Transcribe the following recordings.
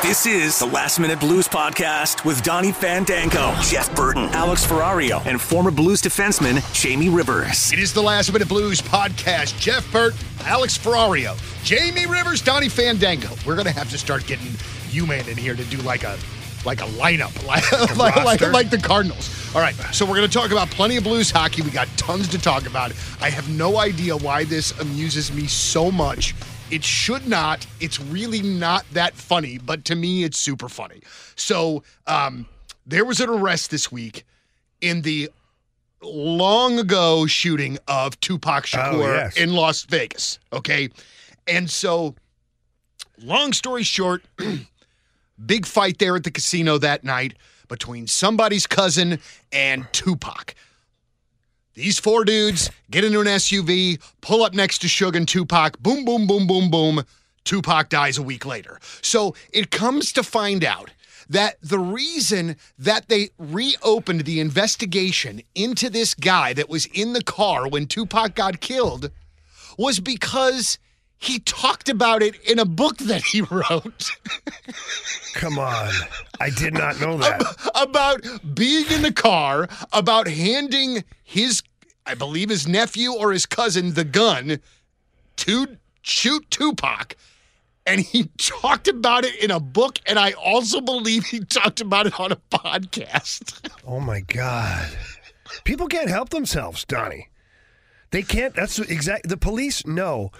This is the Last Minute Blues Podcast with Donny Fandango, Jeff Burton, Alex Ferrario, and former Blues defenseman Jamie Rivers. It is the Last Minute Blues podcast. Jeff Burt, Alex Ferrario, Jamie Rivers, Donny Fandango. We're gonna have to start getting you man in here to do like a like a lineup, like like, like, like the Cardinals. All right, so we're gonna talk about plenty of Blues hockey. We got tons to talk about. I have no idea why this amuses me so much. It should not. It's really not that funny, but to me, it's super funny. So, um, there was an arrest this week in the long ago shooting of Tupac Shakur yes. in Las Vegas. Okay. And so, long story short, big fight there at the casino that night between somebody's cousin and Tupac. These four dudes get into an SUV, pull up next to Suge and Tupac, boom, boom, boom, boom, boom. Tupac dies a week later. So it comes to find out that the reason that they reopened the investigation into this guy that was in the car when Tupac got killed was because he talked about it in a book that he wrote. Come on. I did not know that. about being in the car, about handing his, I believe his nephew or his cousin the gun to shoot Tupac. And he talked about it in a book, and I also believe he talked about it on a podcast. Oh my God. People can't help themselves, Donny. They can't. That's exact. The police know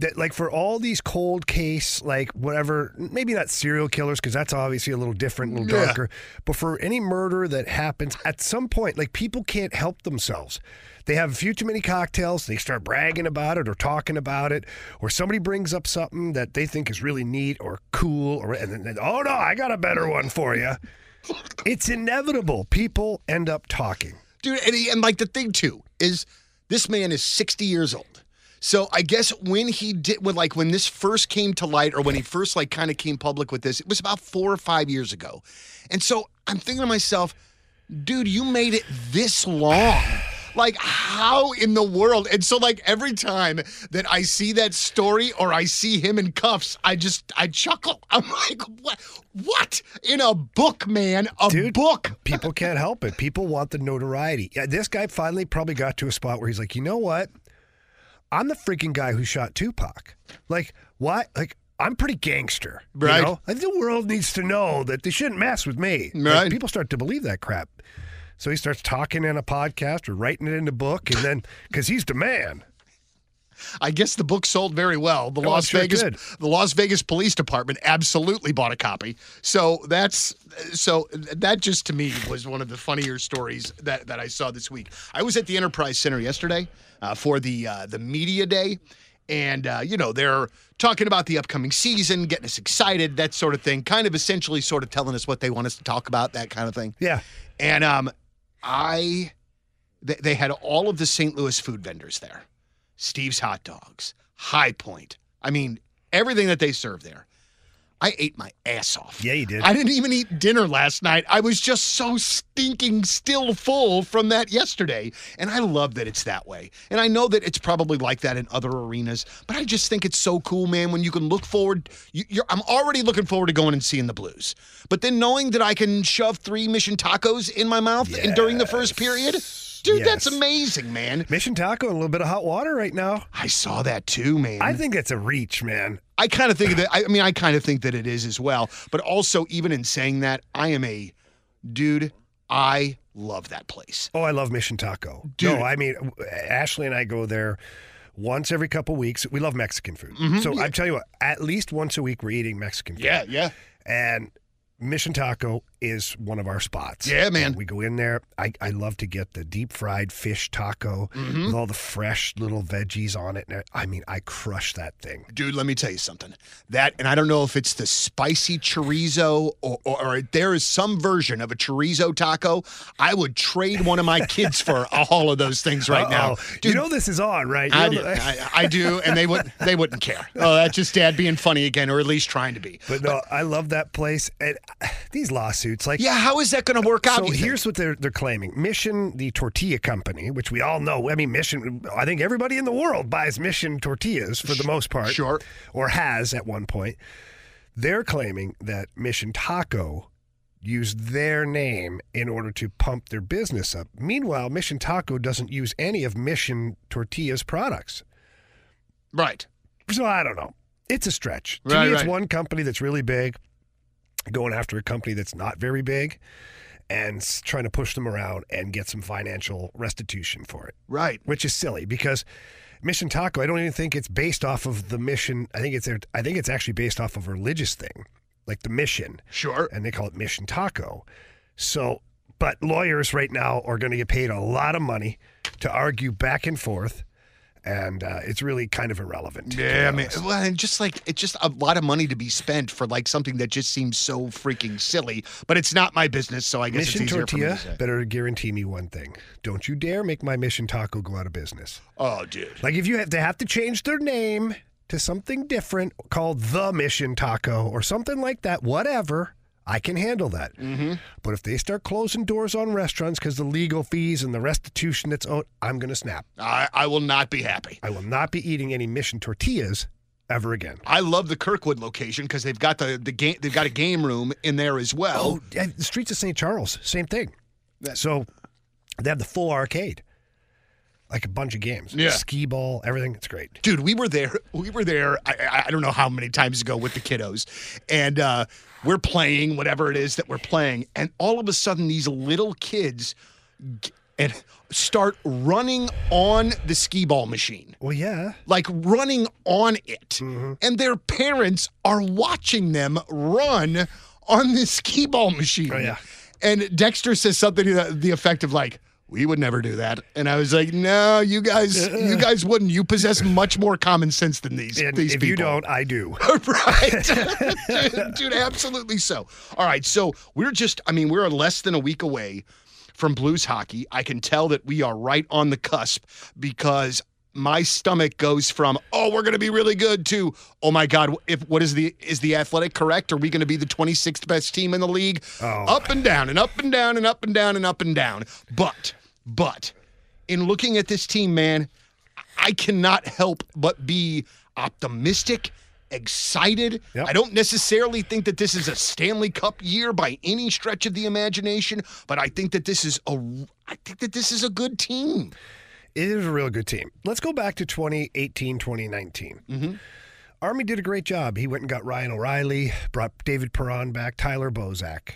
that, like, for all these cold case, like, whatever, maybe not serial killers, because that's obviously a little different, a little Yeah. darker, but for any murder that happens at some point, like, people can't help themselves. They have a few too many cocktails, they start bragging about it or talking about it, or somebody brings up something that they think is really neat or cool, or, and then, oh no, I got a better one for you. It's inevitable. People end up talking. dude and, he, and like the thing too is this man is 60 years old so i guess when he did when like when this first came to light or when he first like kind of came public with this it was about four or five years ago and so i'm thinking to myself dude you made it this long like how in the world and so like every time that i see that story or i see him in cuffs i just i chuckle i'm like what what in a book man a Dude, book People can't help it. People want the notoriety. Yeah, this guy finally probably got to a spot where he's like, you know what? I'm the freaking guy who shot Tupac. Like, why? Like, I'm pretty gangster. you Right. know? I think the world needs to know that they shouldn't mess with me. Like, Right. people start to believe that crap. So he starts talking in a podcast or writing it in a book, and then because he's the man. I guess the book sold very well. The Oh, Las sure Vegas did. the Las Vegas Police Department absolutely bought a copy. So that's so that just to me was one of the funnier stories that, that I saw this week. I was at the Enterprise Center yesterday uh, for the uh, the media day, and uh, you know they're talking about the upcoming season, getting us excited, that sort of thing. Kind of essentially sort of telling us what they want us to talk about, that kind of thing. Yeah. And um, I, they, they had all of the St. Louis food vendors there. Steve's Hot Dogs, High Point. I mean, everything that they serve there. I ate my ass off. Yeah, you did. I didn't even eat dinner last night. I was just so stinking still full from that yesterday. And I love that it's that way. And I know that it's probably like that in other arenas, but I just think it's so cool, man, when you can look forward. You, you're, I'm already looking forward to going and seeing the Blues. But then knowing that I can shove three mission tacos in my mouth and during the first period, dude, that's amazing, man. Mission Taco and a little bit of hot water right now. I saw that too, man. I think that's a reach, man. I kind of think that. I mean, I kind of think that it is as well. But also, even in saying that, I am a dude. I love that place. Oh, I love Mission Taco. Dude. No, I mean Ashley and I go there once every couple weeks. We love Mexican food, mm-hmm. so I tell you what, at least once a week we're eating Mexican food. Yeah, yeah. and Mission Taco is one of our spots. Yeah, man. And we go in there. I, I love to get the deep fried fish taco Mm-hmm. with all the fresh little veggies on it. And I mean, I crush that thing. Dude, let me tell you something. That, and I don't know if it's the spicy chorizo or, or, or there is some version of a chorizo taco. I would trade one of my kids for all of those things right now. Uh-oh. Dude, you know this is on, right? I do, the- I, I do, and they would they wouldn't care. Oh, that's just dad being funny again, or at least trying to be. but no, I love that place. And these lawsuits, like Yeah, how is that going to work out? So here's what they're they're claiming: Mission, the tortilla company, which we all know. I mean, Mission. I think everybody in the world buys Mission tortillas for the most part. Sure. Or has at one point. They're claiming that Mission Taco used their name in order to pump their business up. Meanwhile, Mission Taco doesn't use any of Mission Tortillas products. Right. So I don't know. It's a stretch. To Right, me, it's right. one company that's really big going after a company that's not very big and trying to push them around and get some financial restitution for it, Right. which is silly because Mission Taco, I don't even think it's based off of the mission. I think it's I think it's actually based off of a religious thing, like the mission, Sure. and they call it Mission Taco. So, but lawyers right now are going to get paid a lot of money to argue back and forth. And uh, it's really kind of irrelevant. Yeah, I mean, well, and just like it's just a lot of money to be spent for like something that just seems so freaking silly. But it's not my business, so I guess Mission it's easier for me to Tortilla say. better guarantee me one thing: don't you dare make my Mission Taco go out of business. Oh, dude. Like if you have to have to change their name to something different called the Mission Taco or something like that, whatever. I can handle that. Mm-hmm. But if they start closing doors on restaurants because the legal fees and the restitution that's owed, I'm going to snap. I, I will not be happy. I will not be eating any Mission tortillas ever again. I love the Kirkwood location because they've got the the game. They've got a game room in there as well. Oh, the streets of St. Charles, same thing. So they have the full arcade, like a bunch of games. Yeah. Skee ball, everything. It's great. dude we were there we were there I, I- don't know how many times ago with the kiddos and uh we're playing whatever it is that we're playing and all of a sudden these little kids g- and start running on the skee ball machine Well, yeah. like running on it and their parents are watching them run on the skee ball machine Oh, yeah. and dexter says something to the effect of like we would never do that. And i was like no you guys you guys wouldn't. You possess much more common sense than these And these if people. you don't, I do. right. Dude, dude absolutely so. All right so we're just i mean we're less than a week away from blues hockey. I can tell that we are right on the cusp because my stomach goes from oh we're going to be really good to oh my god if what is the is the athletic correct? Are we going to be the 26th best team in the league? Oh. Up and down and up and down and up and down and up and down. But but in looking at this team man I cannot help but be optimistic, excited. Yep. I don't necessarily think that this is a Stanley Cup year by any stretch of the imagination, but I think that this is a I think that this is a good team. It is a real good team. Let's go back to 2018, 2019. Mm-hmm. Army did a great job. He went and got Ryan O'Reilly, brought David Perron back, Tyler Bozak.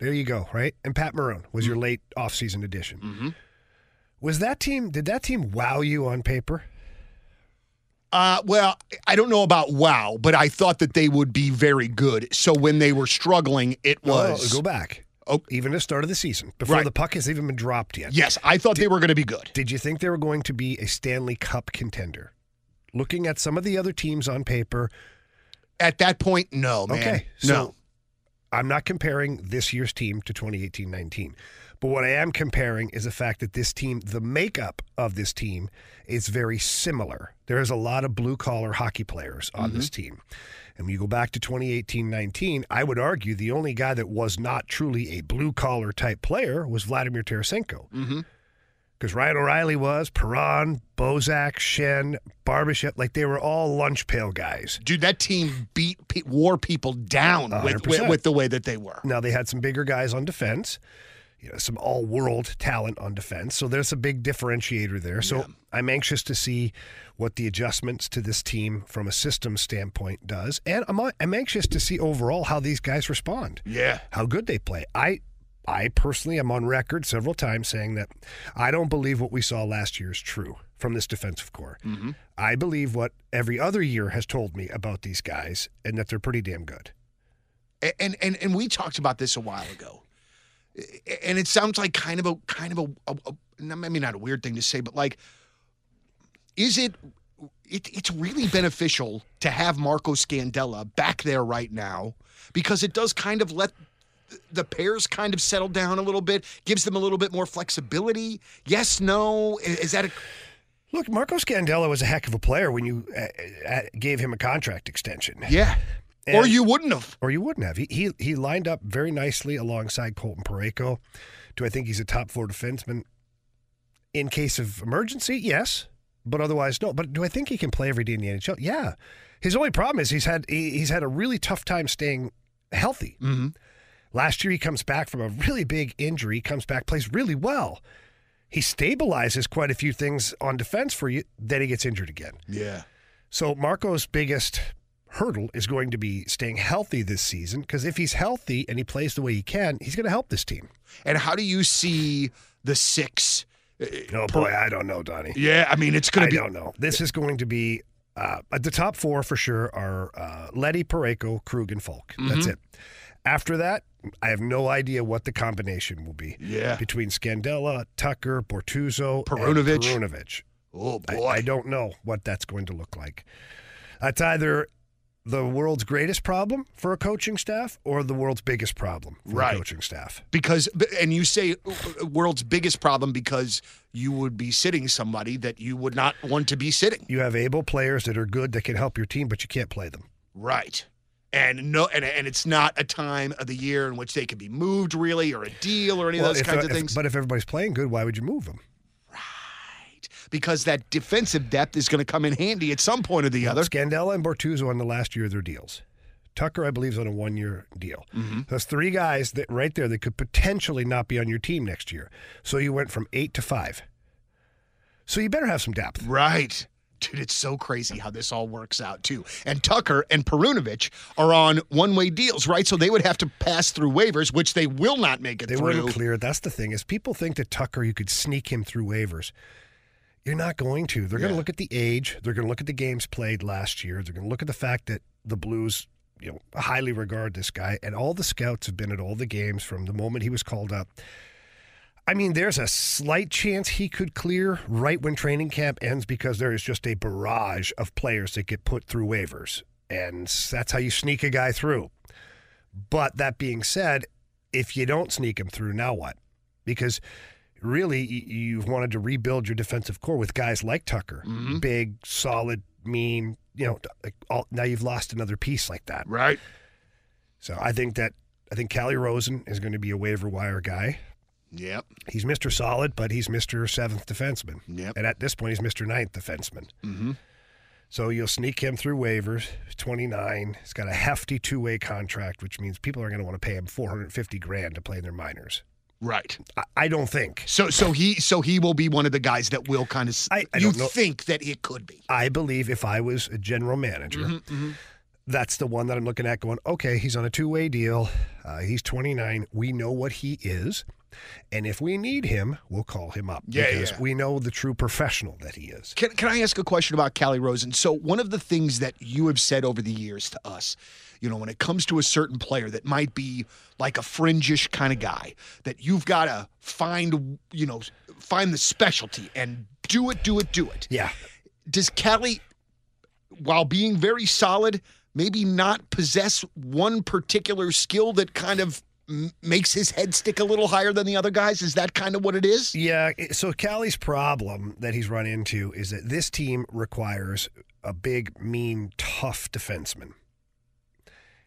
There you go, right? And Pat Maroon was Mm-hmm. your late offseason addition. Was that team, did that team wow you on paper? Uh, well, I don't know about wow, but I thought that they would be very good. So when they were struggling, it was Oh, go back. Oh. Even the start of the season, before Right. the puck has even been dropped yet. yes, I thought they were going to be good. Did you think they were going to be a Stanley Cup contender? Looking at some of the other teams on paper, At that point, no, man. Okay, no. I'm not comparing this year's team to 2018 19. But what I am comparing is the fact that this team, the makeup of this team, is very similar. There is a lot of blue collar hockey players on this team. And when you go back to 2018 19, I would argue the only guy that was not truly a blue collar type player was Vladimir Tarasenko. Mm-hmm. Because Ryan O'Reilly was, Perron, Bozak, Schenn, Barbashev, like they were all lunch pail guys. Dude, that team beat wore people down with, with with the way that they were. Now they had some bigger guys on defense, you know, some all-world talent on defense. So there's a big differentiator there. So I'm anxious to see what the adjustments to this team from a system standpoint does, and I'm I'm anxious to see overall how these guys respond, Yeah. how good they play. I I personally am on record several times saying that I don't believe what we saw last year is true from this defensive core. Mm-hmm. I believe what every other year has told me about these guys, and that they're pretty damn good. And and and we talked about this a while ago and it sounds like kind of a kind of a, a, a maybe not a weird thing to say but like is it, it it's really beneficial to have marco scandella back there right now because it does kind of let the pairs kind of settle down a little bit gives them a little bit more flexibility? Yes no? Is that a Look, Marco Scandella was a heck of a player when you uh, uh, gave him a contract extension, yeah or you wouldn't have or you wouldn't have. He, he he lined up very nicely alongside Colton Parayko. Do I think he's a top four defenseman in case of emergency? Yes, but otherwise no. But do I think he can play every day in the NHL? Yeah. His only problem is he's had he, he's had a really tough time staying healthy. Mm-hmm. Last year he comes back from a really big injury, comes back, plays really well. He stabilizes quite a few things on defense for you, then he gets injured again. Yeah. So Marco's biggest hurdle is going to be staying healthy this season because if he's healthy and he plays the way he can, he's going to help this team. And how do you see the six? Oh boy, I don't know, Donny. Yeah, I mean it's going to be I don't know. This is going to be uh, at the top four for sure are uh, Leddy, Parayko, Krug, and Faulk. That's it. After that, I have no idea what the combination will be. Yeah. Between Scandella, Tucker, Bortuzzo, Perunovich. Perunovich. Oh I, boy. I don't know what that's going to look like. That's either the world's greatest problem for a coaching staff or the world's biggest problem for Right. a coaching staff. because and you say uh, world's biggest problem because you would be sitting somebody that you would not want to be sitting. You have able players that are good that can help your team, but you can't play them. Right. And no and, and it's not a time of the year in which they can be moved really or a deal or any Well, of those if- kinds of if- things. But if everybody's playing good, why would you move them? Because that defensive depth is going to come in handy at some point or the other. Scandella and Bortuzzo on the last year of their deals. Tucker, I believe, is on a one-year deal. Mm-hmm. That's three guys that right there that could potentially not be on your team next year. So you went from eight to five. So you better have some depth. Right. Dude, it's so crazy how this all works out too. And Tucker and Perunovich are on one-way deals, right? So they would have to pass through waivers, which they will not make it They through. wouldn't clear. That's the thing is people think that Tucker you could sneak him through waivers. You're not going to. They're going to look at the age. They're going to look at the games played last year. They're going to look at the fact that the Blues, you know, highly regard this guy, and all the scouts have been at all the games from the moment he was called up. I mean, there's a slight chance he could clear right when training camp ends because there is just a barrage of players that get put through waivers, and that's how you sneak a guy through. But that being said, if you don't sneak him through, now what? Because really, you've wanted to rebuild your defensive core with guys like Tucker, big, solid, mean. You know, like all, now you've lost another piece like that. Right. So I think that I think Calle Rosen is going to be a waiver wire guy. Yep. He's Mr. Solid, but he's Mr. Seventh defenseman. Yep. And at this point, he's Mr. Ninth defenseman. Mm-hmm. So you'll sneak him through waivers. 29. He's got a hefty two-way contract, which means people are going to want to pay him 450 grand to play in their minors. Right. I, I don't think. So so he so he will be one of the guys that will kind of I- I you don't think that it could be. I believe if I was a general manager, Mm-hmm, that's the one that I'm looking at going, okay, he's on a two way deal. Uh, he's 29. We know what he is. And if we need him, we'll call him up Yeah, because yeah. we know the true professional that he is. Can, can I ask a question about Calle Rosen? So, one of the things that you have said over the years to us, you know, when it comes to a certain player that might be like a fringish kind of guy, that you've got to find, you know, find the specialty and do it, do it, do it. Yeah. Does Calle, while being very solid, maybe not possess one particular skill that kind of m- makes his head stick a little higher than the other guys? Is that kind of what it is? Yeah. So Calle's problem that he's run into is that this team requires a big, mean, tough defenseman.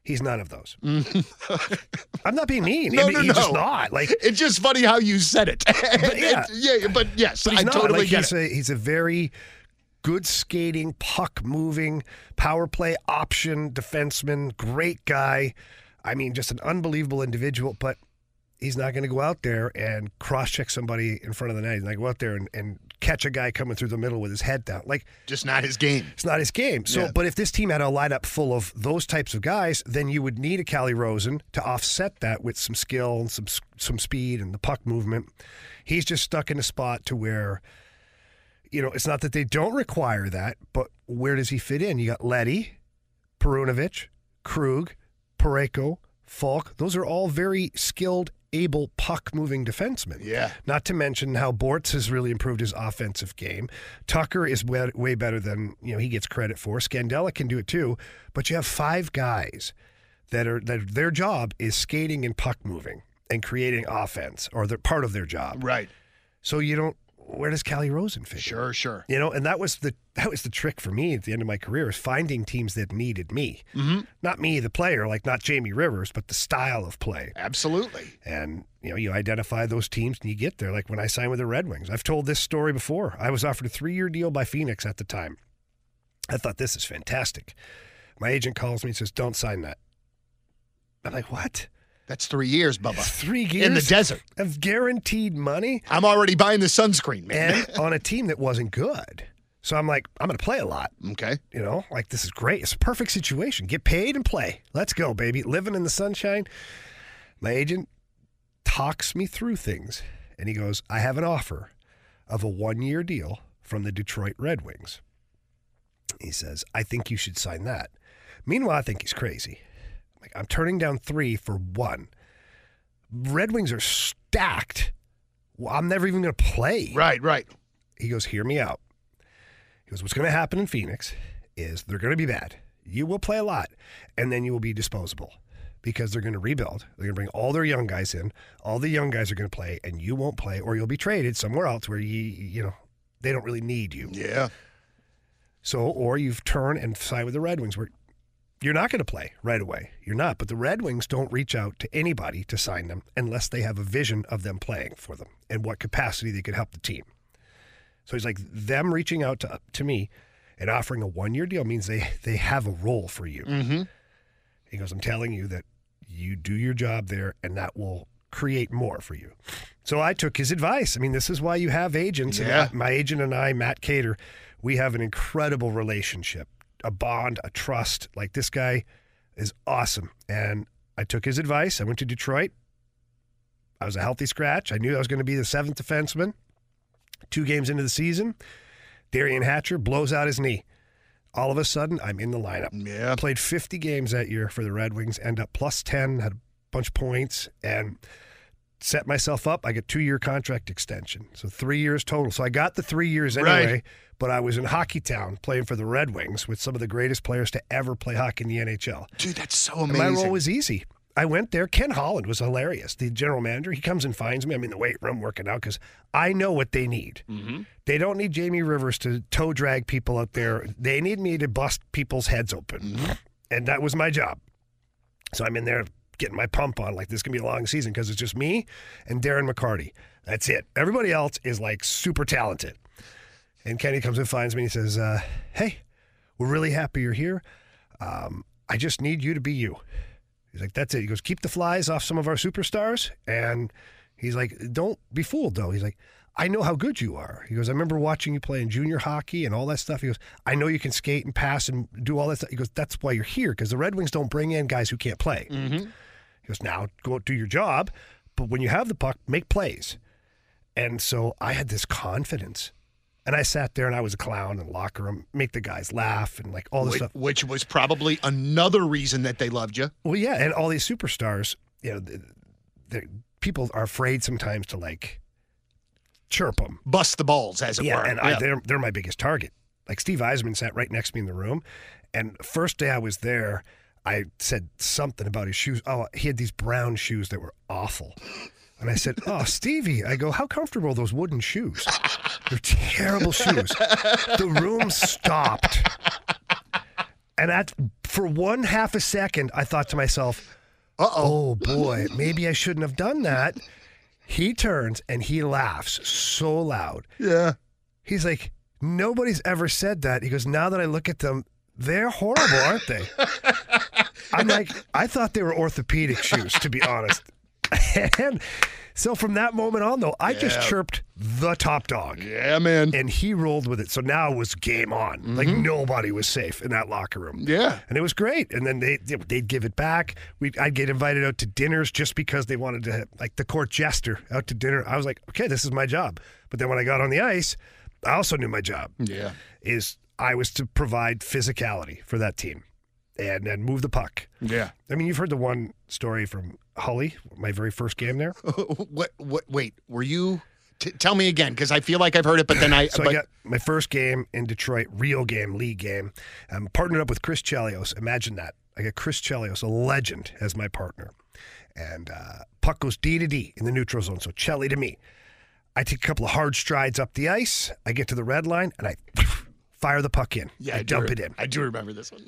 He's none of those. Mm-hmm. I'm not being mean. No, I mean, no, he's just no. not. Like, It's just funny how you said it. But yeah. yeah, but yes, But he's I not. totally like get he's it. a he's a very good skating, puck moving, power play option defenseman, great guy. I mean, just an unbelievable individual, but he's not going to go out there and cross check somebody in front of the net. He's not going to go out there and, and catch a guy coming through the middle with his head down. Like Just not his game. it's not his game. So, Yeah. but if this team had a lineup full of those types of guys, then you would need a Calle Rosen to offset that with some skill and some some speed and the puck movement. He's just stuck in a spot to where, you know, it's not that they don't require that, but where does he fit in? You got Leddy, Perunovich, Krug, Parayko, Faulk. Those are all very skilled, able puck moving defensemen. Yeah. Not to mention how Bortz has really improved his offensive game. Tucker is way, way better than you know he gets credit for. Scandella can do it too, but you have five guys that are that their job is skating and puck moving and creating offense, or they're part of their job. Right. So you don't where does Calle Rosen fit? Sure, sure. You know, and that was the that was the trick for me at the end of my career is finding teams that needed me, mm-hmm. not me the player, like not Jamie Rivers, but the style of play. Absolutely. And you know, you identify those teams and you get there. Like when I signed with the Red Wings, I've told this story before. I was offered a three-year deal by Phoenix at the time. I thought this is fantastic. My agent calls me and says, "Don't sign that." I'm like, "What?" That's three years, Bubba. Three years In the desert. of guaranteed money I'm already buying the sunscreen, man. and on a team that wasn't good. So I'm like, I'm going to play a lot. okay. You know, like this is great. It's a perfect situation. Get paid and play. Let's go, baby. Living in the sunshine. My agent talks me through things and he goes, I have an offer of a one year deal from the Detroit Red Wings. He says, I think you should sign that. Meanwhile, I think he's crazy. Like, I'm turning down three for one. Red Wings are stacked. Well, I'm never even going to play. Right, right. He goes, Hear me out. He goes, What's going to happen in Phoenix is they're going to be bad. You will play a lot, and then you will be disposable because they're going to rebuild. They're going to bring all their young guys in. All the young guys are going to play, and you won't play, or you'll be traded somewhere else where you, you know, they don't really need you. Yeah. So, or you've turned and side with the Red Wings where you're not going to play right away. You're not. But the Red Wings don't reach out to anybody to sign them unless they have a vision of them playing for them and what capacity they could help the team. So he's like, them reaching out to, to me and offering a one year deal means they, they have a role for you. Mm-hmm. He goes, I'm telling you that you do your job there and that will create more for you. So I took his advice. I mean, this is why you have agents. Yeah. I- my agent and I, Matt Cater, we have an incredible relationship, a bond, a trust. Like this guy is awesome. And I took his advice. I went to Detroit. I was a healthy scratch. I knew I was going to be the seventh defenseman. Two games into the season, Derian Hatcher blows out his knee. All of a sudden, I'm in the lineup. Yeah. Played 50 games that year for the Red Wings, end up plus 10, had a bunch of points, and set myself up. I get two year contract extension. So three years total. So I got the three years anyway, Right. but I was in Hockey Town playing for the Red Wings with some of the greatest players to ever play hockey in the NHL. Dude, that's so And amazing. my role was easy. I went there. Ken Holland was hilarious. The general manager, he comes and finds me. I'm in the weight room working out because I know what they need. Mm-hmm. They don't need Jamie Rivers to toe drag people out there. They need me to bust people's heads open. Mm-hmm. And that was my job. So I'm in there getting my pump on like this can be a long season because it's just me and Darren McCarty. That's it. Everybody else is like super talented. And Kenny comes and finds me and he says, uh, Hey, we're really happy you're here. Um, I just need you to be you. He's like, That's it. He goes, Keep the flies off some of our superstars. And he's like, Don't be fooled, though. He's like, I know how good you are. He goes, I remember watching you play in junior hockey and all that stuff. He goes, I know you can skate and pass and do all that stuff. He goes, That's why you're here because the Red Wings don't bring in guys who can't play. He goes, Now go out, do your job. But when you have the puck, make plays. And so I had this confidence. And I sat there and I was a clown in the locker room, make the guys laugh and like all this Which, stuff. which was probably another reason that they loved you. Well, yeah, and all these superstars, you know, the, the, people are afraid sometimes to like chirp them. Bust the balls, as it Yeah, were. and I, they're they're my biggest target. Like Steve Yzerman sat right next to me in the room, and first day I was there, I said something about his shoes. Oh, he had these brown shoes that were awful. And I said, "Oh, Stevie," I go, "How comfortable are those wooden shoes? They're terrible shoes." The room stopped, and at for one half a second, I thought to myself, Uh-oh. "Oh boy, maybe I shouldn't have done that." He turns and he laughs so loud. Yeah. He's like, nobody's ever said that. He goes, now that I look at them, they're horrible, aren't they? I'm like, I thought they were orthopedic shoes, to be honest. and so from that moment on, though, I just Yeah. chirped the top dog. Yeah, man. And he rolled with it. So now it was game on. Like mm-hmm. nobody was safe in that locker room. Yeah. And it was great. And then they they'd give it back. We I'd get invited out to dinners just because they wanted to like the court jester out to dinner. I was like, okay, this is my job. But then when I got on the ice, I also knew my job Yeah. is I was to provide physicality for that team and then move the puck. Yeah. I mean, you've heard the one story from Hully, my very first game there. what? What? Wait. Were you? T- tell me again, because I feel like I've heard it, but then I. So but, I got my first game in Detroit, real game, league game. I'm partnered up with Chris Chelios. Imagine that. I got Chris Chelios, a legend, as my partner. And uh, puck goes D to D in the neutral zone. So Chelly to me. I take a couple of hard strides up the ice. I get to the red line and I fire the puck in. Yeah, I, do dump it in. I do remember this one.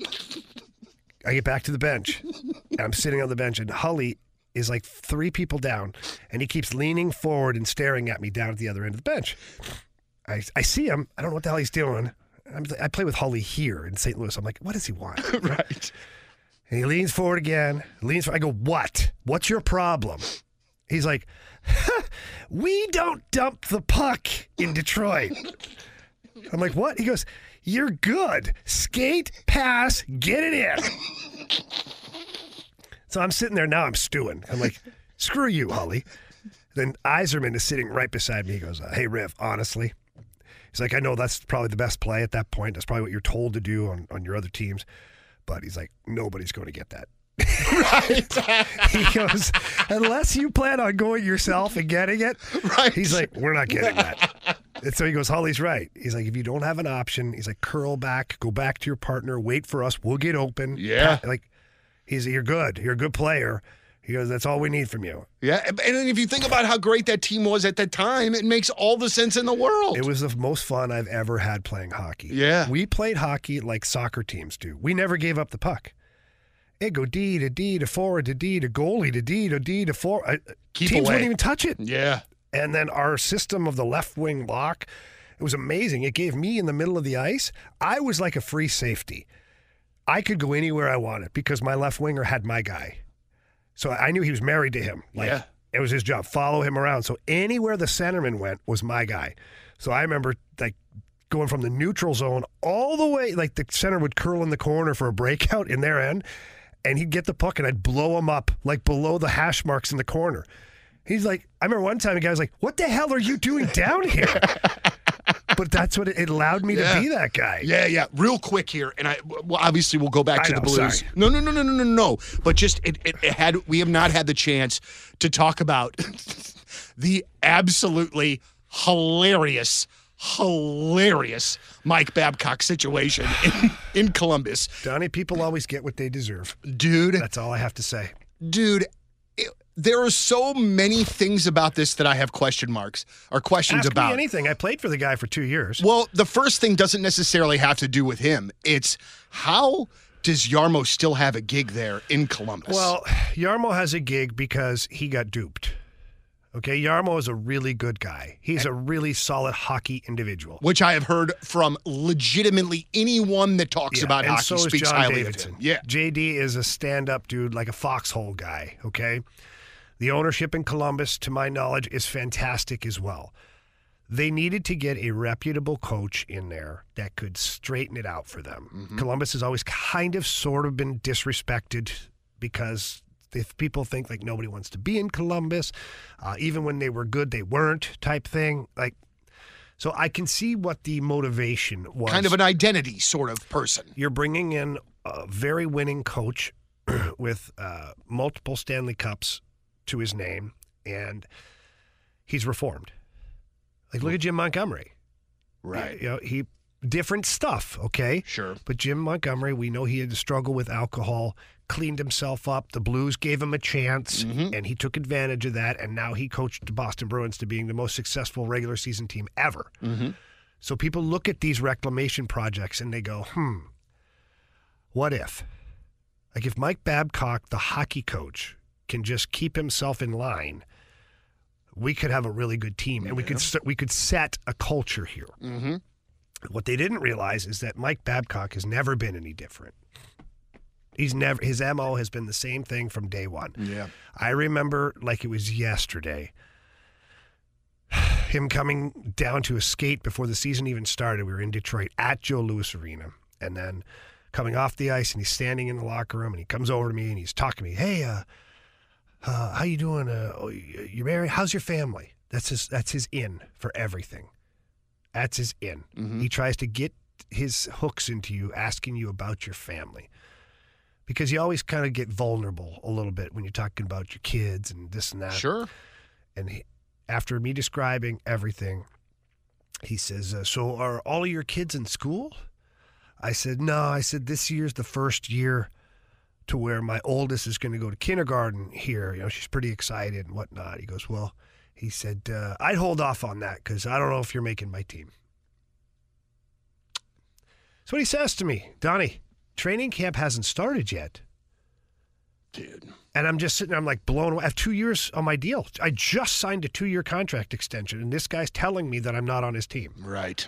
I get back to the bench. and I'm sitting on the bench, and Hully is like three people down, and he keeps leaning forward and staring at me down at the other end of the bench. I, I see him. I don't know what the hell he's doing. I'm, I play with Hully here in St. Louis. I'm like, what does he want? right. And he leans forward again. Leans. I go, what? What's your problem? He's like, we don't dump the puck in Detroit. I'm like, what? He goes, you're good. Skate, pass, get it in. So I'm sitting there now. I'm stewing. I'm like, screw you, Hully. Then Yzerman is sitting right beside me. He goes, "Hey, Riv, honestly." He's like, I know that's probably the best play at that point. That's probably what you're told to do on, on your other teams. But he's like, nobody's going to get that. Right. he goes, unless you plan on going yourself and getting it. Right. He's like, we're not getting that. And so he goes, Hully's right. He's like, if you don't have an option, he's like, curl back, go back to your partner, wait for us. We'll get open. Yeah. Like, he's, you're good. You're a good player. He goes, that's all we need from you. Yeah, and then if you think about how great that team was at that time, it makes all the sense in the world. It was the most fun I've ever had playing hockey. Yeah. We played hockey like soccer teams do. We never gave up the puck. It go D to D to forward to D to goalie to D to D to forward. Keep Teams away. wouldn't even touch it. yeah. And then our system of the left wing lock, it was amazing. It gave me in the middle of the ice, I was like a free safety. I could go anywhere I wanted because my left winger had my guy. So I knew he was married to him. Like Yeah. it was his job, follow him around. So anywhere the centerman went was my guy. So I remember like going from the neutral zone all the way, like the center would curl in the corner for a breakout in their end, and he'd get the puck and I'd blow him up like below the hash marks in the corner. He's like, I remember one time a guy was like, "What the hell are you doing down here?" but that's what it, it allowed me Yeah. to be that guy. Yeah, yeah. Real quick here, and I well, obviously we'll go back I to know, the Blues. sorry. No, no, no, no, no, no, no. But just it, it, it had we have not had the chance to talk about the absolutely hilarious, hilarious Mike Babcock situation in, in Columbus, Donny, people always get what they deserve. dude. That's all I have to say. Dude. There are so many things about this that I have question marks or questions Ask about. anything. I played for the guy for two years. Well, the first thing doesn't necessarily have to do with him. It's how does Jarmo still have a gig there in Columbus? Well, Jarmo has a gig because he got duped. Okay, Jarmo is a really good guy. He's a really solid hockey individual. which I have heard from legitimately anyone that talks Yeah, about hockey so is speaks John highly Davidson. of him. Yeah. JD is a stand-up dude, like a foxhole guy. Okay, the ownership in Columbus, to my knowledge, is fantastic as well. They needed to get a reputable coach in there that could straighten it out for them. Mm-hmm. Columbus has always kind of sort of been disrespected because if people think like nobody wants to be in Columbus, uh, even when they were good, they weren't type thing. Like, so I can see what the motivation was. Kind of an identity sort of person. You're bringing in a very winning coach with uh, multiple Stanley Cups to his name, and he's reformed. Like, look at Jim Montgomery. Right. You know, he different stuff. Okay. Sure. But Jim Montgomery, we know he had to struggle with alcohol, cleaned himself up. The Blues gave him a chance, and he took advantage of that. And now he coached the Boston Bruins to being the most successful regular season team ever. So people look at these reclamation projects and they go, hmm, what if? Like if Mike Babcock, the hockey coach, can just keep himself in line, we could have a really good team, and we could we could set a culture here. Mm-hmm. What they didn't realize is that Mike Babcock has never been any different. He's never his MO has been the same thing from day one. Yeah. I remember like it was yesterday. Him coming down to a skate before the season even started. We were in Detroit at Joe Louis Arena. And then coming off the ice and he's standing in the locker room and he comes over to me and he's talking to me. Hey, uh, uh, how you doing? Uh, oh, you're married? How's your family? That's his that's his in for everything. That's his in. He tries to get his hooks into you, asking you about your family. Because you always kind of get vulnerable a little bit when you're talking about your kids and this and that. Sure. And he, after me describing everything, he says, uh, So are all of your kids in school? I said, No. I said, This year's the first year to where my oldest is going to go to kindergarten here. You know, she's pretty excited and whatnot. He goes, Well, He said, uh, I'd hold off on that because I don't know if you're making my team. That's what he says to me. Donny, training camp hasn't started yet. Dude. And I'm just sitting there, I'm like blown away. I have two years on my deal. I just signed a two year contract extension, and this guy's telling me that I'm not on his team. Right.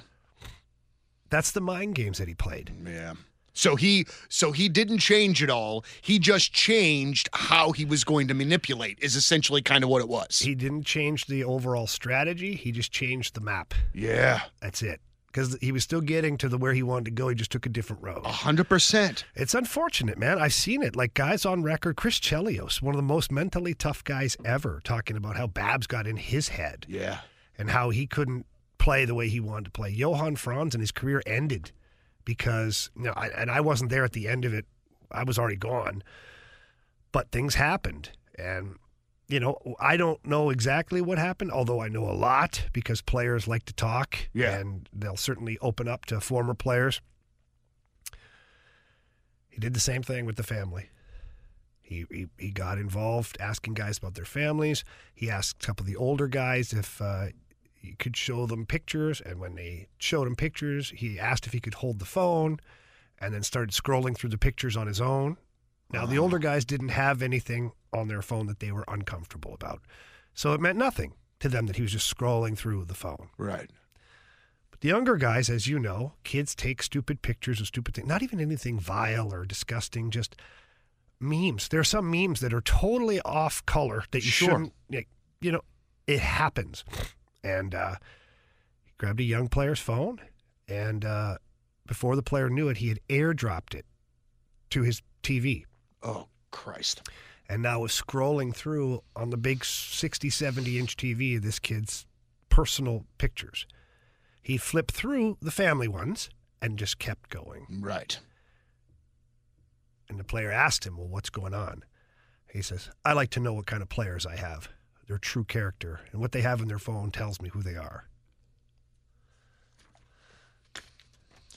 That's the mind games that he played. Yeah. So he so he didn't change it all. He just changed how he was going to manipulate is essentially kind of what it was. He didn't change the overall strategy, he just changed the map. yeah. That's it. Because he was still getting to the where he wanted to go. He just took a different road. A hundred percent. It's unfortunate, man. I've seen it. Like guys on record, Chris Chelios, one of the most mentally tough guys ever, talking about how Babs got in his head Yeah. and how he couldn't play the way he wanted to play. Johan Franzen his career ended because, you know, I, and I wasn't there at the end of it. I was already gone. But things happened. And, you know, I don't know exactly what happened, although I know a lot because players like to talk. Yeah. And they'll certainly open up to former players. He did the same thing with the family. He, he, he got involved asking guys about their families. He asked a couple of the older guys if uh, he could show them pictures. And when they showed him pictures, he asked if he could hold the phone and then started scrolling through the pictures on his own. Now, the older guys didn't have anything on their phone that they were uncomfortable about. So it meant nothing to them that he was just scrolling through the phone. Right. But the younger guys, as you know, kids take stupid pictures of stupid things, not even anything vile or disgusting, just memes. There are some memes that are totally off color that you Sure. shouldn't, you know, it happens. And uh, he grabbed a young player's phone, and uh, before the player knew it, he had airdropped it to his TV Oh Christ. and now was scrolling through on the big 60, 70 inch TV this kid's personal pictures. He flipped through the family ones and just kept going. Right. And the player asked him, Well, what's going on? He says, I like to know what kind of players I have, their true character, and what they have in their phone tells me who they are.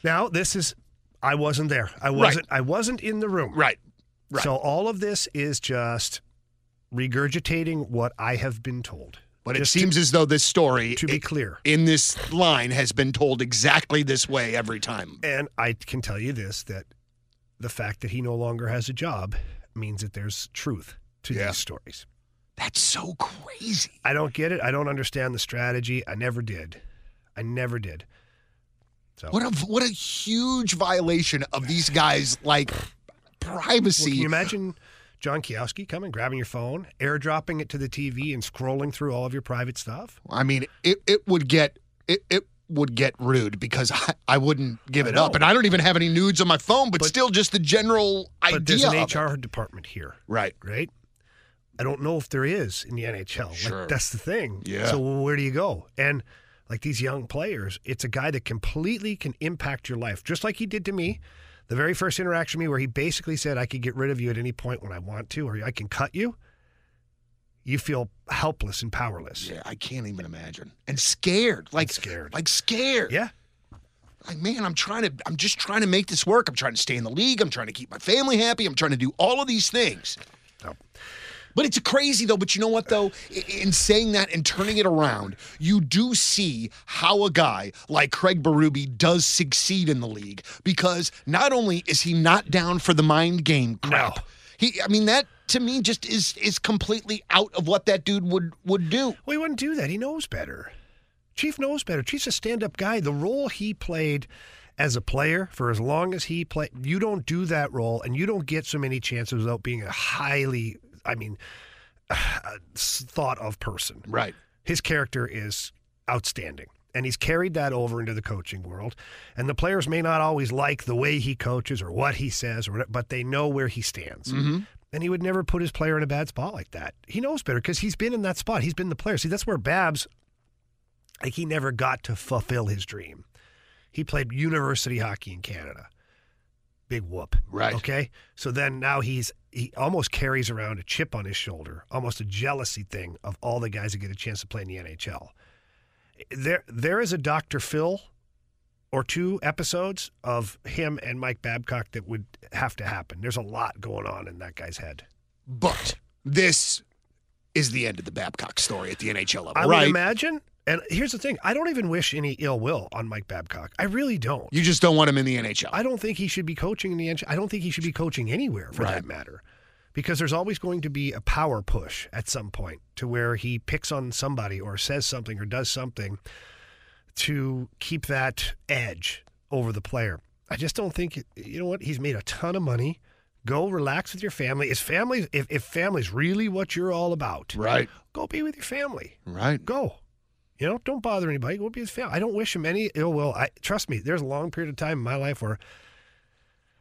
Now, this is, I wasn't there. I wasn't, I wasn't in the room. Right. Right. So all of this is just regurgitating what I have been told. But it Just to- seems as though this story to be i- clear. in this line has been told exactly this way every time. And I can tell you this that the fact that he no longer has a job means that there's truth to Yeah. these stories. That's so crazy. I don't get it. I don't understand the strategy. I never did. I never did. So What a what a huge violation of these guys like Well, privacy. can you imagine John Kiowski coming, grabbing your phone, airdropping it to the TV, and scrolling through all of your private stuff? I mean, it, it would get it, it would get rude because I, I wouldn't give I it up, and I don't even have any nudes on my phone. But, But- still, just the general But there's an of it. HR department here. right? right? I don't know if there is in the NHL. Sure. Like, that's the thing. Yeah. So where do you go? And like these young players, it's a guy that completely can impact your life, just like he did to me. The very first interaction with me, where he basically said, "I could get rid of you at any point when I want to, or I can cut you." You feel helpless and powerless. Yeah, I can't even imagine. And scared, like scared. like scared. Yeah. Like man, I'm trying to. I'm just trying to make this work. I'm trying to stay in the league. I'm trying to keep my family happy. I'm trying to do all of these things. So, But it's crazy though. But you know what though? In saying that and turning it around, you do see how a guy like Craig Berube does succeed in the league because not only is he not down for the mind game crap, No. he. I mean that to me just is is completely out of what that dude would would do. well, he wouldn't do that. He knows better. Chief knows better. Chief's a stand-up guy. The role he played as a player for as long as he played, you don't do that role, and you don't get so many chances without being a highly, I mean, thought of person. Right. His character is outstanding. And he's carried that over into the coaching world. And the players may not always like the way he coaches or what he says, or but they know where he stands. Mm-hmm. And he would never put his player in a bad spot like that. He knows better because he's been in that spot. He's been the player. See, that's where Babs, like, he never got to fulfill his dream. He played university hockey in Canada. Big whoop. Right. Okay. So then now he's he almost carries around a chip on his shoulder, almost a jealousy thing of all the guys that get a chance to play in the NHL. There there is a Dr. Phil or two episodes of him and Mike Babcock that would have to happen. There's a lot going on in that guy's head. But this is the end of the Babcock story at the NHL level, I right? would imagine. And here's the thing: I don't even wish any ill will on Mike Babcock. I really don't. you just don't want him in the NHL. I don't think he should be coaching in the NHL. I don't think he should be coaching anywhere for Right. that matter. Because there's always going to be a power push at some point to where he picks on somebody or says something or does something to keep that edge over the player. I just don't think you know what he's made a ton of money. Go relax with your family. Is family if, if family's really what you're all about, right, go be with your family. right. Go. You know, don't bother anybody. Go be his family. I don't wish him any ill will. I trust me. There's a long period of time in my life where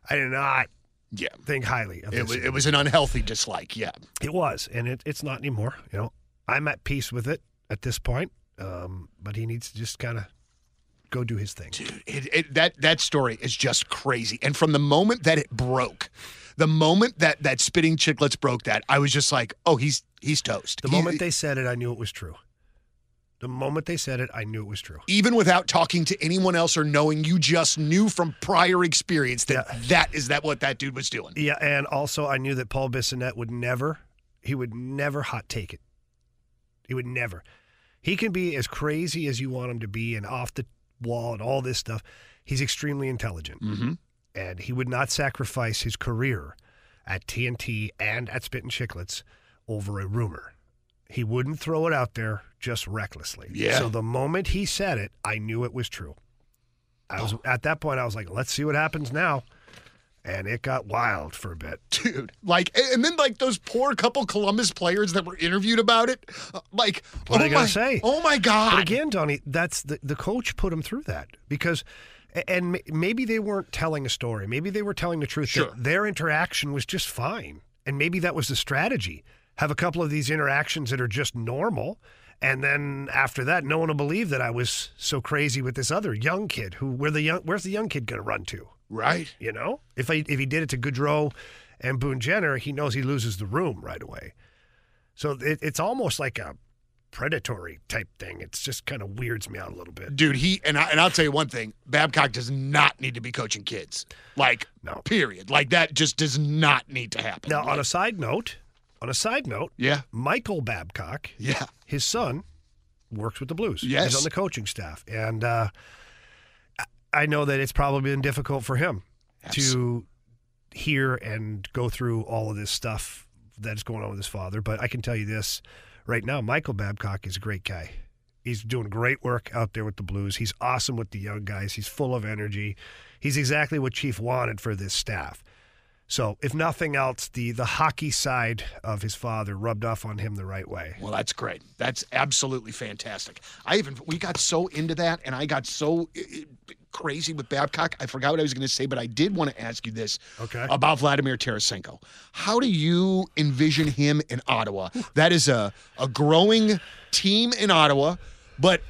I did not Yeah, think highly of it was, it was an unhealthy dislike. Yeah, It was, and it, it's not anymore. You know, I'm at peace with it at this point. Um, but he needs to just kind of go do his thing. dude, it, it, that that story is just crazy. And from the moment that it broke, the moment that that Spittin' Chicklets broke that, I was just like, oh, he's he's toast. The He- moment they said it, I knew it was true. The moment they said it, I knew it was true. even without talking to anyone else or knowing, you just knew from prior experience that Yeah. that is that what that dude was doing. Yeah, and also I knew that Paul Bissonnette would never, he would never hot take it. He would never. He can be as crazy as you want him to be and off the wall and all this stuff. He's extremely intelligent. Mm-hmm. and he would not sacrifice his career at TNT and at Spittin' Chicklets over a rumor. He wouldn't throw it out there just recklessly. Yeah. So the moment he said it, I knew it was true. I was at that point. I was like, "Let's see what happens now," and it got wild for a bit. Dude, like, and then like those poor couple Columbus players that were interviewed about it, uh, like, What are oh they gonna my, say? Oh my god! But again, Donnie, that's the the coach put him through that because, and maybe they weren't telling a story. Maybe they were telling the truth. Sure. Their interaction was just fine, and maybe that was the strategy. Have a couple of these interactions that are just normal, and then after that, no one will believe that I was so crazy with this other young kid. Who where the young where's the young kid going to run to? right? You know, if I if he did it to Gaudreau and Boone Jenner, he knows he loses the room right away. So it, it's almost like a predatory type thing. It's just kind of weirds me out a little bit. Dude, he and I and I'll tell you one thing: Babcock does not need to be coaching kids. Like, No. period. Like that just does not need to happen. Now, on a side note, on a side note, yeah, Michael Babcock, yeah, his son, works with the Blues. Yes. he's on the coaching staff, and uh, I- I know that it's probably been difficult for him to hear and go through all of this stuff that's going on with his father. But I can tell you this right now: Michael Babcock is a great guy. He's doing great work out there with the Blues. He's awesome with the young guys. He's full of energy. He's exactly what Chief wanted for this staff. So, if nothing else, the the hockey side of his father rubbed off on him the right way. Well, that's great. That's absolutely fantastic. I even we got so into that, and I got so crazy with Babcock. I forgot what I was going to say, but I did want to ask you this Okay. about Vladimir Tarasenko. How do you envision him in Ottawa? That is a a growing team in Ottawa, but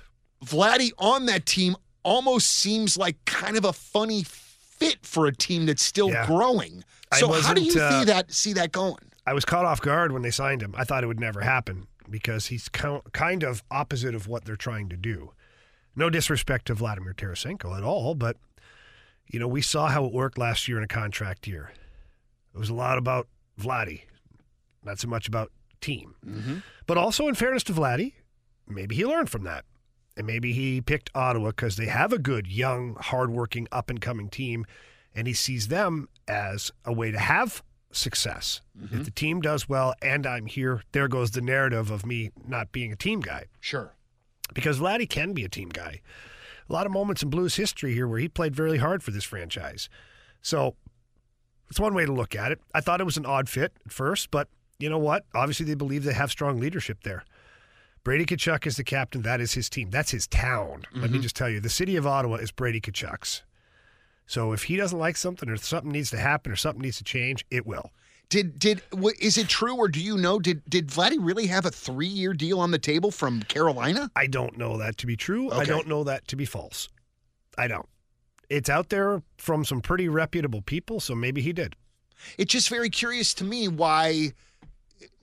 Vladdy on that team almost seems like kind of a funny fit for a team that's still Yeah. growing. So how do you uh, see that see that going? I was caught off guard when they signed him. I thought it would never happen because he's kind of opposite of what they're trying to do. No disrespect to Vladimir Tarasenko at all, but you know we saw how it worked last year in a contract year. It was a lot about Vladdy, not so much about team. But also, in fairness to Vladdy, maybe he learned from that. And maybe he picked Ottawa because they have a good, young, hardworking, up and coming team. And he sees them as a way to have success. If mm-hmm. the team does well and I'm here, there goes the narrative of me not being a team guy. Sure. Because Vladdy can be a team guy. A lot of moments in Blues history here where he played very hard for this franchise. So it's one way to look at it. I thought it was an odd fit at first, but you know what? Obviously, they believe they have strong leadership there. Brady Tkachuk is the captain. That is his team. That's his town. Let me mm-hmm. just tell you the city of Ottawa is Brady Tkachuk's. So if he doesn't like something or something needs to happen or something needs to change, it will. Did did is it true or do you know did did Vladdy really have a three year deal on the table from Carolina? I don't know that to be true. I don't know that to be false. I don't. It's out there from some pretty reputable people, so maybe he did. It's just very curious to me why.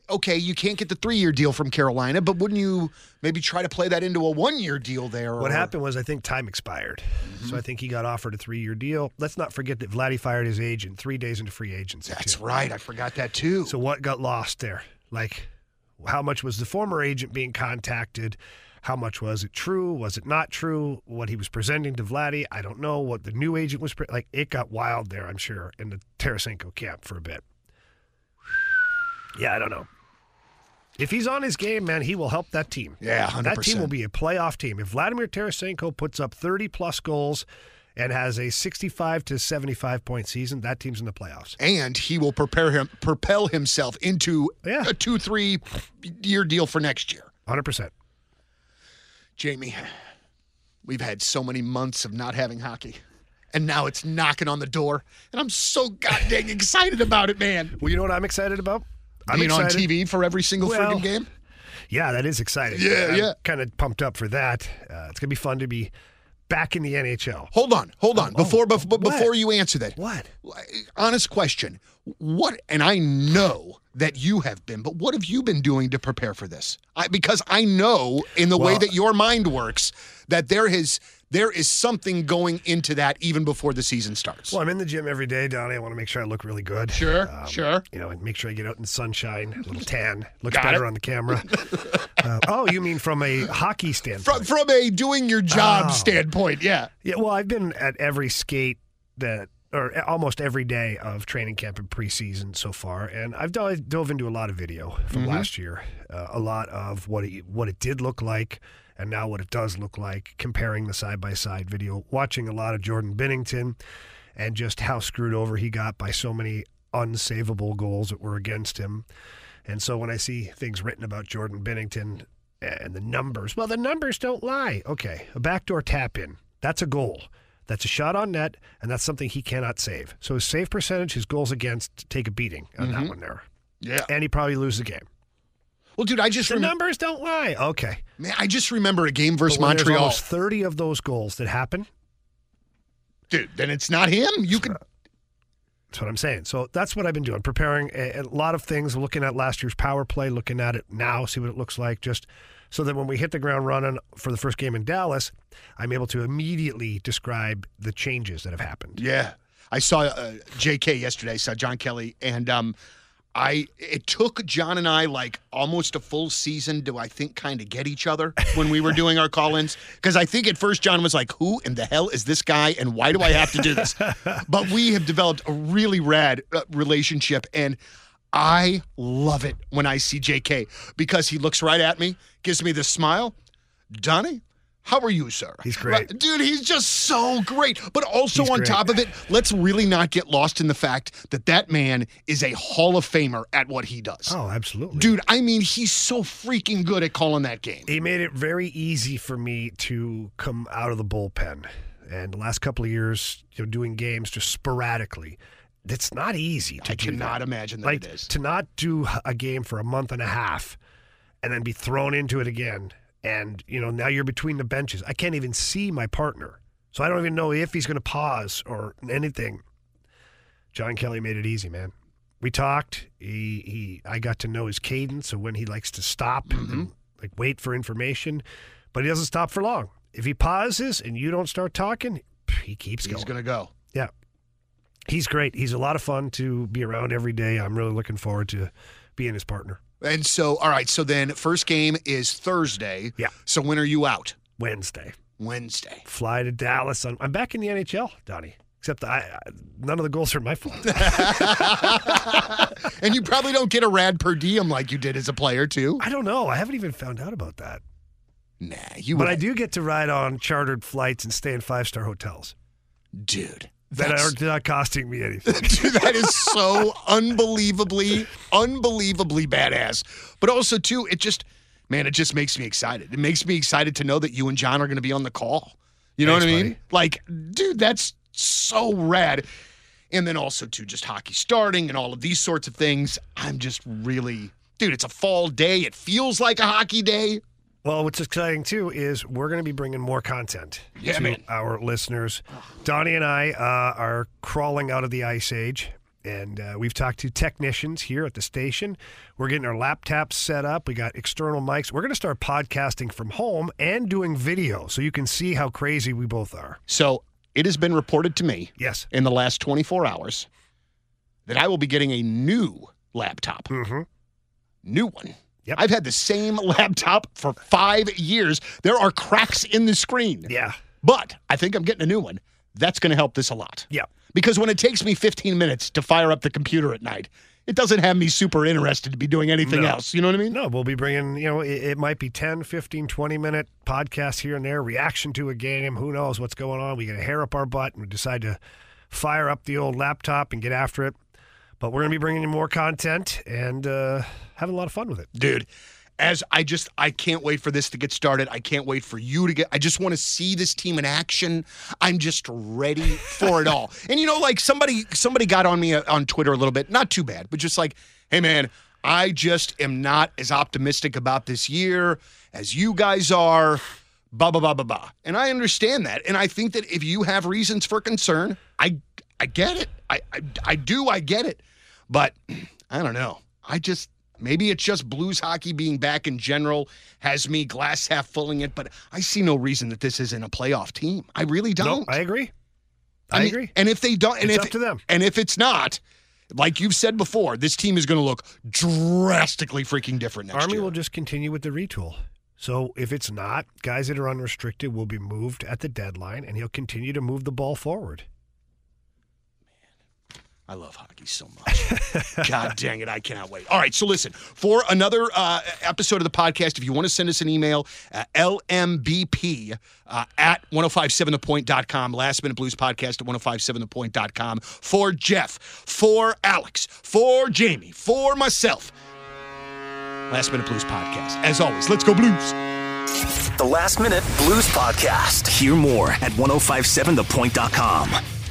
Okay, you can't get the three year deal from Carolina, but wouldn't you maybe try to play that into a one year deal there? What or- happened was I think time expired. Mm-hmm. So I think he got offered a three year deal. Let's not forget that Vladdy fired his agent three days into free agency. That's too. right. I forgot that too. So what got lost there? Like, How much was the former agent being contacted? How much was it true? Was it not true? What he was presenting to Vladdy, I don't know. What the new agent was pre- like, it got wild there, I'm sure, in the Tarasenko camp for a bit. Yeah, I don't know. If he's on his game, man, he will help that team. Yeah, 100%. That team will be a playoff team. If Vladimir Tarasenko puts up 30 plus goals and has a 65 to 75 point season, that team's in the playoffs. and he will prepare him propel himself into Yeah. a two three year deal for next year. 100%. Jamie, we've had so many months of not having hockey, and now it's knocking on the door, and I'm so goddamn excited about it, man. Well, you know what I'm excited about? I'm Being on TV for every single Well, friggin' game. Yeah, that is exciting. Yeah, I'm yeah. Kind of pumped up for that. Uh, it's going to be fun to be back in the NHL. Hold on, hold on. Before bef- what? before you answer that, What? honest question. What and I know that you have been, but what have you been doing to prepare for this? I, because I know in the way that your mind works that there is there is something going into that even before the season starts. Well, I'm in the gym every day, Donnie. I want to make sure I look really good. Sure, sure. You know, and make sure I get out in the sunshine, a little tan. Looks Got better it. on the camera. uh, oh, you mean from a hockey standpoint? From from a doing your job Oh. standpoint, yeah. Yeah, well, I've been at every skate that, or almost every day of training camp and preseason so far, and I've dove, dove into a lot of video from last year, uh, a lot of what it, what it did look like, and now what it does look like, comparing the side by side video, watching a lot of Jordan Binnington, and just how screwed over he got by so many unsavable goals that were against him. And so when I see things written about Jordan Binnington and the numbers, well, the numbers don't lie. Okay, a backdoor tap in, that's a goal. That's a shot on net, and that's something he cannot save. So his save percentage, his goals against, take a beating on that mm-hmm. one there. Yeah. And he probably lose the game. Well, dude, I just The remember numbers don't lie. Okay. man, I just remember a game versus But when there's Montreal. almost 30 of those goals that happen, Dude, then it's not him. You could That's what I'm saying. So that's what I've been doing, preparing a, a lot of things, looking at last year's power play, looking at it now, see what it looks like, just so that when we hit the ground running for the first game in Dallas, I'm able to immediately describe the changes that have happened. Yeah, I saw uh, J.K. yesterday. I saw John Kelly, and um, I it took John and I like almost a full season to I think kind of get each other when we were doing our call-ins because I think at first John was like, "Who in the hell is this guy, and why do I have to do this?" but we have developed a really rad uh, relationship, and I love it when I see J.K. because he looks right at me, gives me this smile, Donnie. How are you, sir? He's great. Dude, he's just so great. But also He's on great. top of it, let's really not get lost in the fact that that man is a Hall of Famer at what he does. Oh, absolutely. Dude, I mean, he's so freaking good at calling that game. he made it very easy for me to come out of the bullpen. And the last couple of years, you know, doing games just sporadically, it's not easy to I cannot that. imagine that like it is. to not do a game for a month and a half and then be thrown into it again and you know now you're between the benches i can't even see my partner so i don't even know if he's going to pause or anything john kelly made it easy man we talked he, he i got to know his cadence of when he likes to stop Mm-hmm. and like wait for information but he doesn't stop for long if he pauses and you don't start talking he keeps He's going He's going to go. yeah. He's great. He's a lot of fun to be around every day. I'm really looking forward to being his partner. And so, all right, so then first game is Thursday. Yeah. So when are you out? Wednesday. Wednesday. Fly to Dallas. I'm, I'm back in the NHL, Donnie. Except I, I, none of the goals are my fault. and you probably don't get a rad per diem like you did as a player, too. I don't know. I haven't even found out about that. Nah, you But would. I do get to ride on chartered flights and stay in five star hotels Dude. That that's- are not costing me anything. Dude, that is so unbelievably, unbelievably badass. But also, too, it just, man, it just makes me excited. It makes me excited to know that you and John are going to be on the call. You know Thanks, what I mean? buddy. Like, dude, that's so rad. And then also, too, just hockey starting and all of these sorts of things. I'm just really, dude, it's a fall day. It feels like a hockey day. Well, what's exciting too is we're going to be bringing more content Yeah, to man. our listeners. Donnie and I uh, are crawling out of the ice age, and uh, we've talked to technicians here at the station. We're getting our laptops set up. We got external mics. We're going to start podcasting from home and doing video, so you can see how crazy we both are. So it has been reported to me Yes. in the last 24 hours that I will be getting a new laptop. Mm-hmm. New one. Yep. I've had the same laptop for five years. There are cracks in the screen. Yeah. But I think I'm getting a new one. That's going to help this a lot. Yeah. Because when it takes me 15 minutes to fire up the computer at night, it doesn't have me super interested to be doing anything No. else. You know what I mean? No, we'll be bringing, you know, it, it might be 10, 15, 20 minute podcasts here and there, reaction to a game. Who knows what's going on? We get a hair up our butt and we decide to fire up the old laptop and get after it. But we're going to be bringing you more content and uh, having a lot of fun with it. dude as i just i can't wait for this to get started. I can't wait for you to get i just want to see this team in action. I'm just ready for it all. And you know like somebody somebody got on me uh, on twitter a little bit. Not too bad but just like hey man i just am not as optimistic about this year as you guys are. Blah blah blah blah blah and i understand that. And i think that if you have reasons for concern i i get it. I i, I do i get it but i don't know i just Maybe it's just blues hockey being back in general has me glass half filling it, but I see no reason that this isn't a playoff team. I really don't. No, I agree. I, mean, agree. And if they don't, and It's if up to them. and if it's not, like you've said before, this team is going to look drastically freaking different next year. Army year. will just continue with the retool. So if it's not, guys that are unrestricted will be moved at the deadline, and he'll continue to move the ball forward. I love hockey so much. God dang it, I cannot wait. All right, so listen, for another uh, episode of the podcast, if you want to send us an email, uh, lmbp uh, at 1057thepoint.com, last minute blues podcast at 1057thepoint.com. For Jeff, for Alex, for Jamie, for myself, last minute blues podcast. As always, let's go blues. The Last Minute Blues Podcast. Hear more at 1057thepoint.com.